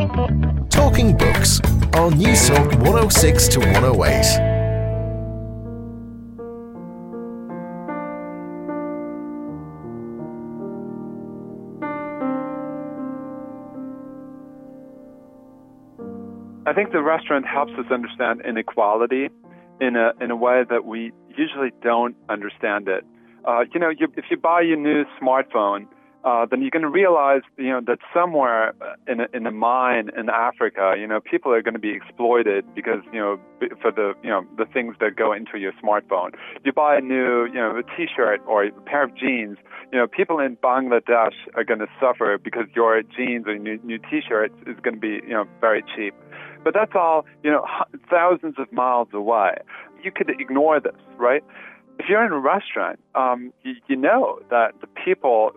Talking Books on News Talk 106 to 108. I think the restaurant helps us understand inequality in a in a way that we usually don't understand it. Uh, you know, you, if you buy your new smartphone, uh, then you're going to realize, you know, that somewhere in a, in a mine in Africa, you know, people are going to be exploited because, you know, for the, you know, the things that go into your smartphone. You buy a new, you know, a T-shirt or a pair of jeans. You know, people in Bangladesh are going to suffer because your jeans or new, new T-shirt is going to be, you know, very cheap. But that's all, you know, thousands of miles away. You could ignore this, right? If you're in a restaurant, um, you, you know that the people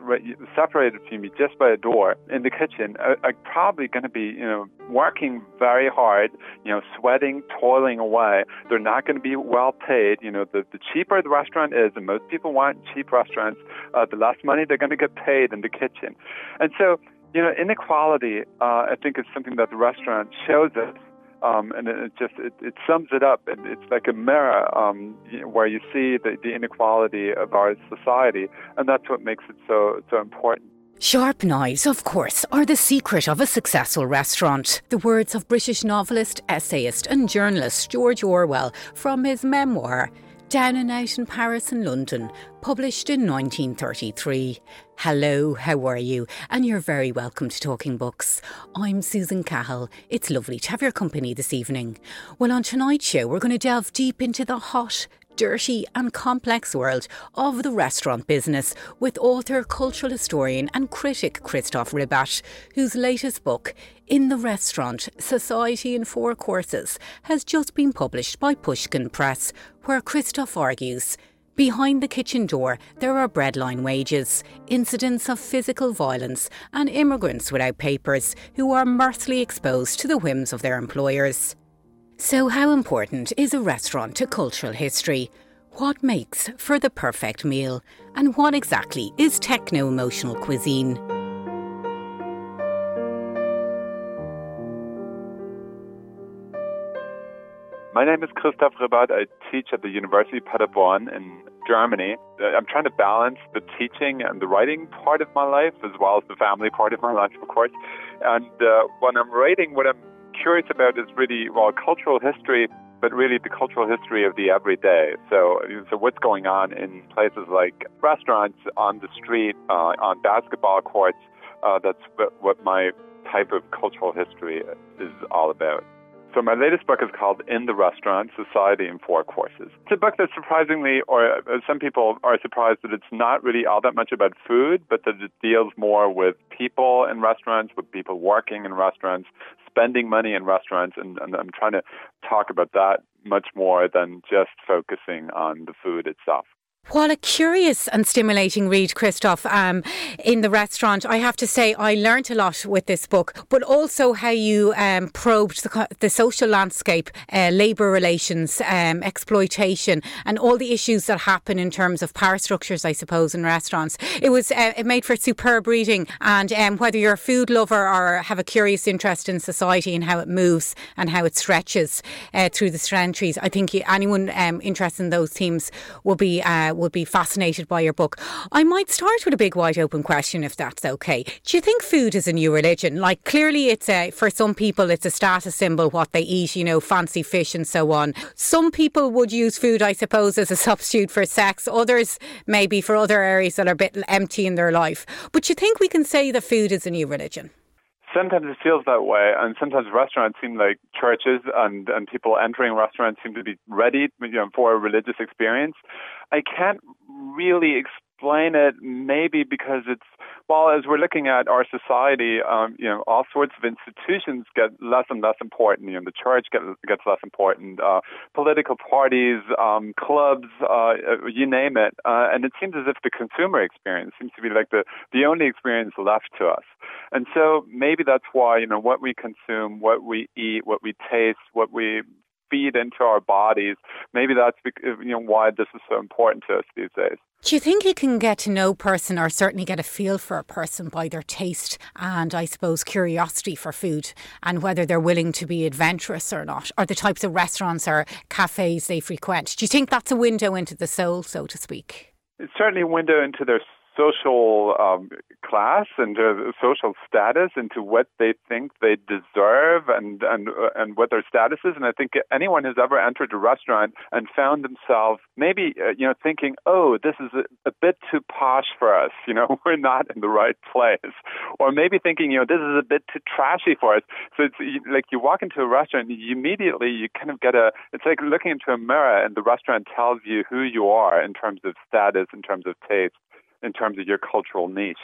separated from you just by a door in the kitchen are, are probably going to be, you know, working very hard, you know, sweating, toiling away. They're not going to be well paid. You know, the, the cheaper the restaurant is, and most people want cheap restaurants, uh, the less money they're going to get paid in the kitchen. And so you know, inequality, uh, I think, is something that the restaurant shows us. Um, and it, just it, it, sums it up. And it's like a mirror um, where you see the, the inequality of our society, and that's what makes it so so important. Sharp knives, of course, are the secret of a successful restaurant. The words of British novelist, essayist, and journalist George Orwell from his memoir, down and Out in Paris and London, published in 1933. Hello, how are you? And you're very welcome to Talking Books. I'm Susan Cahill. It's lovely to have your company this evening. Well, on tonight's show, we're going to delve deep into the hot, dirty and complex world of the restaurant business with author, cultural historian, and critic Christoph Ribbat, whose latest book, In the Restaurant Society in Four Courses, has just been published by Pushkin Press, where Christoph argues. Behind the kitchen door, there are breadline wages, incidents of physical violence, and immigrants without papers who are mirthfully exposed to the whims of their employers. So, how important is a restaurant to cultural history? What makes for the perfect meal? And what exactly is techno emotional cuisine? My name is Christoph Ribbat. I teach at the University of Paderborn in Germany. I'm trying to balance the teaching and the writing part of my life as well as the family part of my life, of course. And uh, when I'm writing, what I'm curious about is really, well, cultural history, but really the cultural history of the everyday. So, so what's going on in places like restaurants, on the street, uh, on basketball courts. Uh, that's what my type of cultural history is all about. So my latest book is called In the Restaurant: Society in Four Courses. It's a book that surprisingly, or uh, some people are surprised that it's not really all that much about food, but that it deals more with people in restaurants, with people working in restaurants, spending money in restaurants, and, and I'm trying to talk about that much more than just focusing on the food itself. What a curious and stimulating read, Christoph, um, in the restaurant. I have to say, I learnt a lot with this book, but also how you um, probed the, the, social landscape, uh, labour relations, um, exploitation, and all the issues that happen in terms of power structures, I suppose, in restaurants. It was uh, it made for superb reading, and um, whether you're a food lover or have a curious interest in society and how it moves and how it stretches uh, through the centuries, I think anyone um, interested in those themes will be would be fascinated by your book. I might start with a big wide open question, if that's okay. Do you think food is a new religion? Like, clearly, it's a, for some people, it's a status symbol, what they eat, you know, fancy fish and so on. Some people would use food, I suppose, as a substitute for sex. Others, maybe for other areas that are a bit empty in their life. But you think we can say that food is a new religion? Sometimes it feels that way, and sometimes restaurants seem like churches, and and people entering restaurants seem to be ready, you know, for a religious experience. I can't really explain it, maybe because it's well, as we're looking at our society, um, you know, all sorts of institutions get less and less important. You know, the church get, gets less important. Uh, political parties, um, clubs, uh, you name it. Uh, and it seems as if the consumer experience seems to be like the the only experience left to us. And so maybe that's why you know what we consume, what we eat, what we taste, what we feed into our bodies. Maybe that's you know why this is so important to us these days. Do you think you can get to know a person or certainly get a feel for a person by their taste and I suppose curiosity for food and whether they're willing to be adventurous or not, or the types of restaurants or cafes they frequent? Do you think that's a window into the soul, so to speak? It's certainly a window into their social um, class and uh, social status into what they think they deserve and and uh, and what their status is. And I think anyone who's ever entered a restaurant and found themselves maybe uh, you know thinking, oh, this is a, a bit too posh for us. You know, we're not in the right place, or maybe thinking, you know, this is a bit too trashy for us. So it's like you walk into a restaurant, and you immediately you kind of get a. It's like looking into a mirror, and the restaurant tells you who you are in terms of status, in terms of taste in terms of your cultural niche.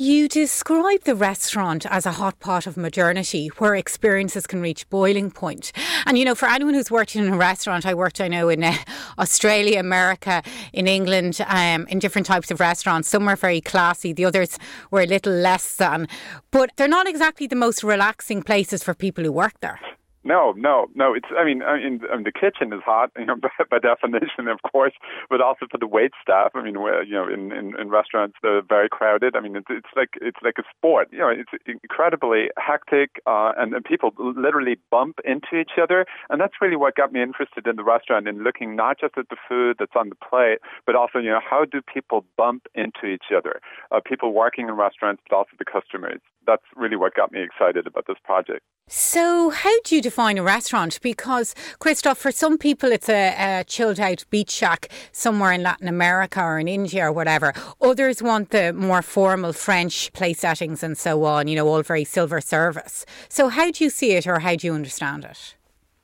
You describe the restaurant as a hot pot of modernity where experiences can reach boiling point. And, you know, for anyone who's worked in a restaurant, I worked, I know, in uh, Australia, America, in England, um, in different types of restaurants. Some were very classy, the others were a little less than. But they're not exactly the most relaxing places for people who work there. No, no, no. It's. I mean, I mean, I mean the kitchen is hot, you know, by, by, definition, of course, but also for the wait staff. I mean, you know, in, in, in restaurants they're very crowded. I mean, it's, it's like it's like a sport. You know, it's incredibly hectic, uh, and, and people literally bump into each other, and that's really what got me interested in the restaurant and looking not just at the food that's on the plate, but also, you know, how do people bump into each other? Uh, people working in restaurants, but also the customers. That's really what got me excited about this project. So, how do you define a restaurant? Because, Christoph, for some people, it's a, a, chilled out beach shack somewhere in Latin America or in India or whatever. Others want the more formal French place settings and so on, you know, all very silver service. So, how do you see it or how do you understand it?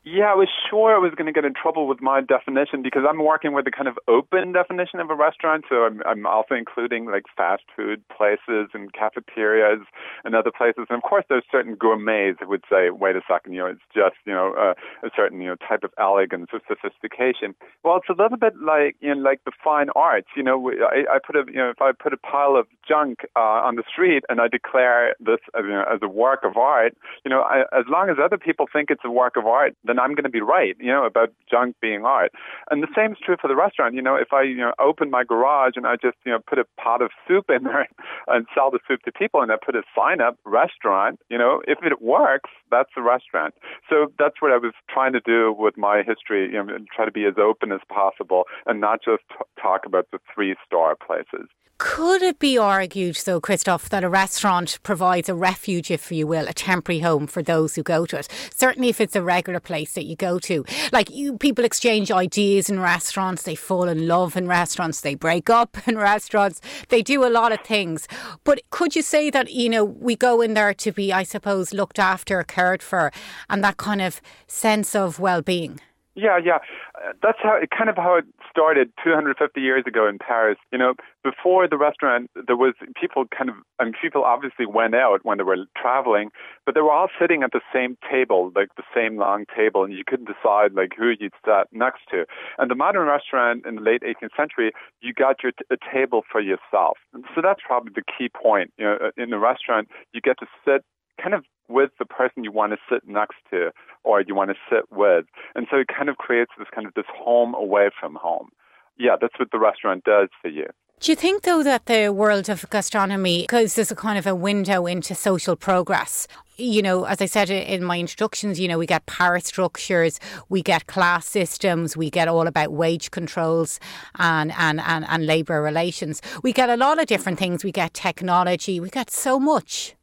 Yeah, I was sure I was going to get in trouble with my definition because I'm working with a kind of open definition of a restaurant. So I'm, I'm also including like fast food places and cafeterias and other places. And of course, there's certain gourmets who would say, wait a second, you know, it's just, you know, uh, a certain, you know, type of elegance or sophistication. Well, it's a little bit like, you know, like the fine arts. You know, I, I put a, you know, if I put a pile of junk uh, on the street and I declare this as, you know, as a work of art, you know, I, as long as other people think it's a work of art, then I'm going to be right, you know, about junk being art. And the same is true for the restaurant. You know, if I, you know, open my garage and I just, you know, put a pot of soup in there and sell the soup to people and I put a sign up, restaurant, you know, if it works, that's a restaurant. So that's what I was trying to do with my history, you know, and try to be as open as possible and not just t- talk about the three star places. Could it be argued, though, Christoph, that a restaurant provides a refuge, if you will, a temporary home for those who go to it? Certainly, if it's a regular place that you go to. Like, you, people exchange ideas in restaurants, they fall in love in restaurants, they break up in restaurants, they do a lot of things. But could you say that, you know, we go in there to be, I suppose, looked after, cared for, and that kind of sense of well being? Yeah, yeah. Uh, that's how it kind of how it started 250 years ago in Paris. You know, before the restaurant, there was people kind of, I mean, people obviously went out when they were traveling, but they were all sitting at the same table, like the same long table, and you couldn't decide like who you'd sat next to. And the modern restaurant in the late 18th century, you got your t- a table for yourself. And so that's probably the key point. You know, in the restaurant, you get to sit kind of with the person you want to sit next to or you want to sit with. And so it kind of creates this kind of this home away from home. Yeah, that's what the restaurant does for you. Do you think, though, that the world of gastronomy, because there's a kind of a window into social progress, you know, as I said in my introductions, you know, we get power structures, we get class systems, we get all about wage controls and, and, and, and labour relations. We get a lot of different things. We get technology, we get so much.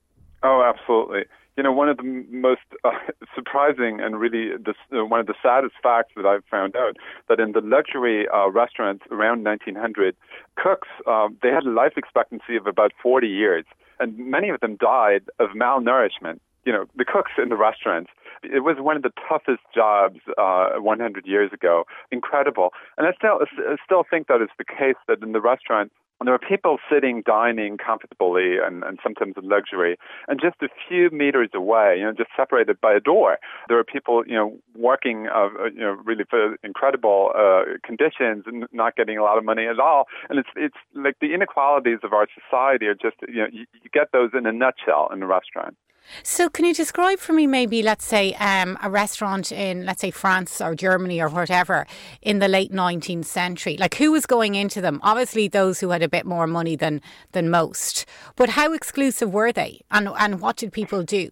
Oh, absolutely. You know, one of the most uh, surprising and really the, uh, one of the saddest facts that I've found out that in the luxury uh, restaurants around 1900, cooks uh, they had a life expectancy of about 40 years, and many of them died of malnourishment. You know, the cooks in the restaurants. It was one of the toughest jobs uh, 100 years ago. Incredible, and I still I still think that is the case that in the restaurant and there are people sitting, dining comfortably and, and sometimes in luxury. And just a few meters away, you know, just separated by a door, there are people, you know, working, uh, uh, you know, really for incredible uh, conditions and not getting a lot of money at all. And it's, it's like the inequalities of our society are just, you know, you, you get those in a nutshell in a restaurant. So, can you describe for me maybe, let's say, um, a restaurant in, let's say, France or Germany or whatever in the late 19th century? Like, who was going into them? Obviously, those who had a bit more money than than most. But how exclusive were they, and and what did people do?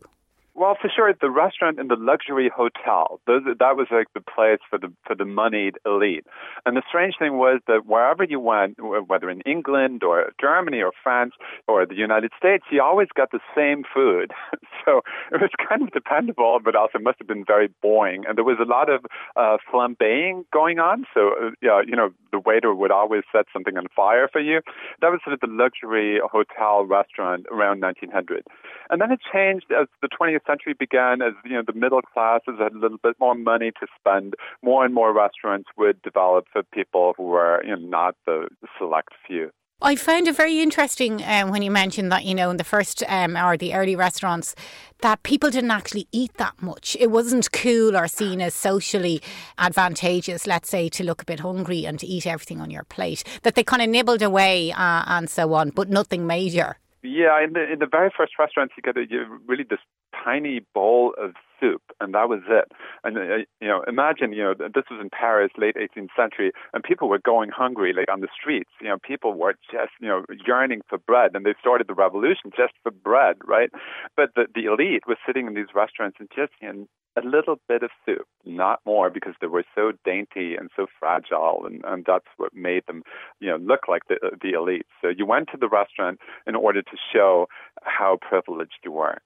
Well, for sure, the restaurant and the luxury hotel, those, that was like the place for the for the moneyed elite. And the strange thing was that wherever you went, whether in England or Germany or France or the United States, you always got the same food. so it was kind of dependable, but also must have been very boring. And there was a lot of uh, flambeing going on. So uh, yeah, you know, the waiter would always set something on fire for you. That was sort of the luxury hotel restaurant around 1900. And then it changed as the 20th century began, as you know, the middle classes had a little bit more money to spend. More and more restaurants would develop for people who were you know, not the select few. I found it very interesting um, when you mentioned that, you know, in the first um, or the early restaurants, that people didn't actually eat that much. It wasn't cool or seen as socially advantageous, let's say, to look a bit hungry and to eat everything on your plate. That they kind of nibbled away uh, and so on, but nothing major. Yeah, in the in the very first restaurants, you get a, you really this tiny bowl of soup, and that was it. And uh, you know, imagine you know this was in Paris, late 18th century, and people were going hungry, like on the streets. You know, people were just you know yearning for bread, and they started the revolution just for bread, right? But the the elite was sitting in these restaurants and just know, a little bit of soup, not more, because they were so dainty and so fragile, and, and that's what made them, you know, look like the the elite. So you went to the restaurant in order to show how privileged you were.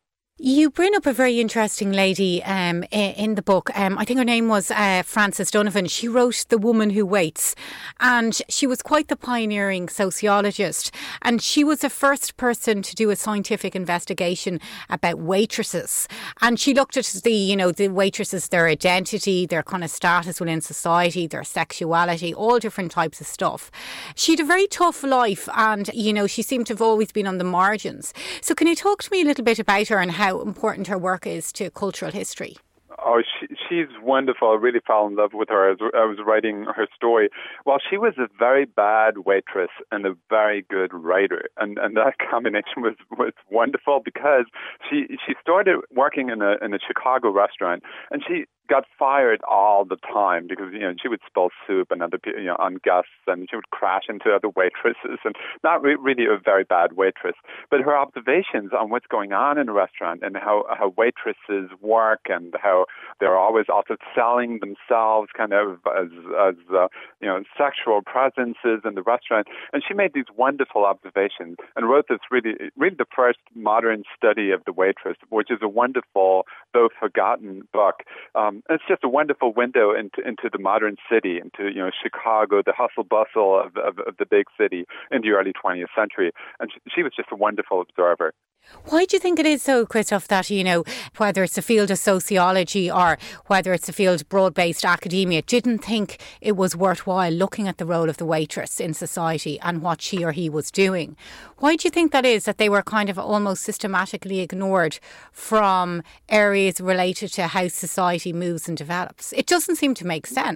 You bring up a very interesting lady um, in the book. Um, I think her name was uh, Frances Donovan. She wrote The Woman Who Waits, and she was quite the pioneering sociologist. And she was the first person to do a scientific investigation about waitresses. And she looked at the, you know, the waitresses, their identity, their kind of status within society, their sexuality, all different types of stuff. She had a very tough life, and you know, she seemed to have always been on the margins. So, can you talk to me a little bit about her and how? How important her work is to cultural history. Oh, she, she's wonderful. I really fell in love with her as I was writing her story. Well, she was a very bad waitress and a very good writer, and and that combination was was wonderful because she she started working in a in a Chicago restaurant, and she got fired all the time because you know she would spill soup and other you know on guests and she would crash into other waitresses and not re- really a very bad waitress. But her observations on what's going on in a restaurant and how how waitresses work and how they're always also selling themselves kind of as as uh, you know sexual presences in the restaurant. And she made these wonderful observations and wrote this really really the first modern study of the waitress which is a wonderful though forgotten book. Um, um, it's just a wonderful window into, into the modern city, into you know Chicago, the hustle bustle of, of, of the big city in the early 20th century. And she, she was just a wonderful observer. Why do you think it is so, Christoph, that, you know, whether it's a field of sociology or whether it's a field broad based academia, didn't think it was worthwhile looking at the role of the waitress in society and what she or he was doing? Why do you think that is, that they were kind of almost systematically ignored from areas related to how society moves and develops? It doesn't seem to make sense.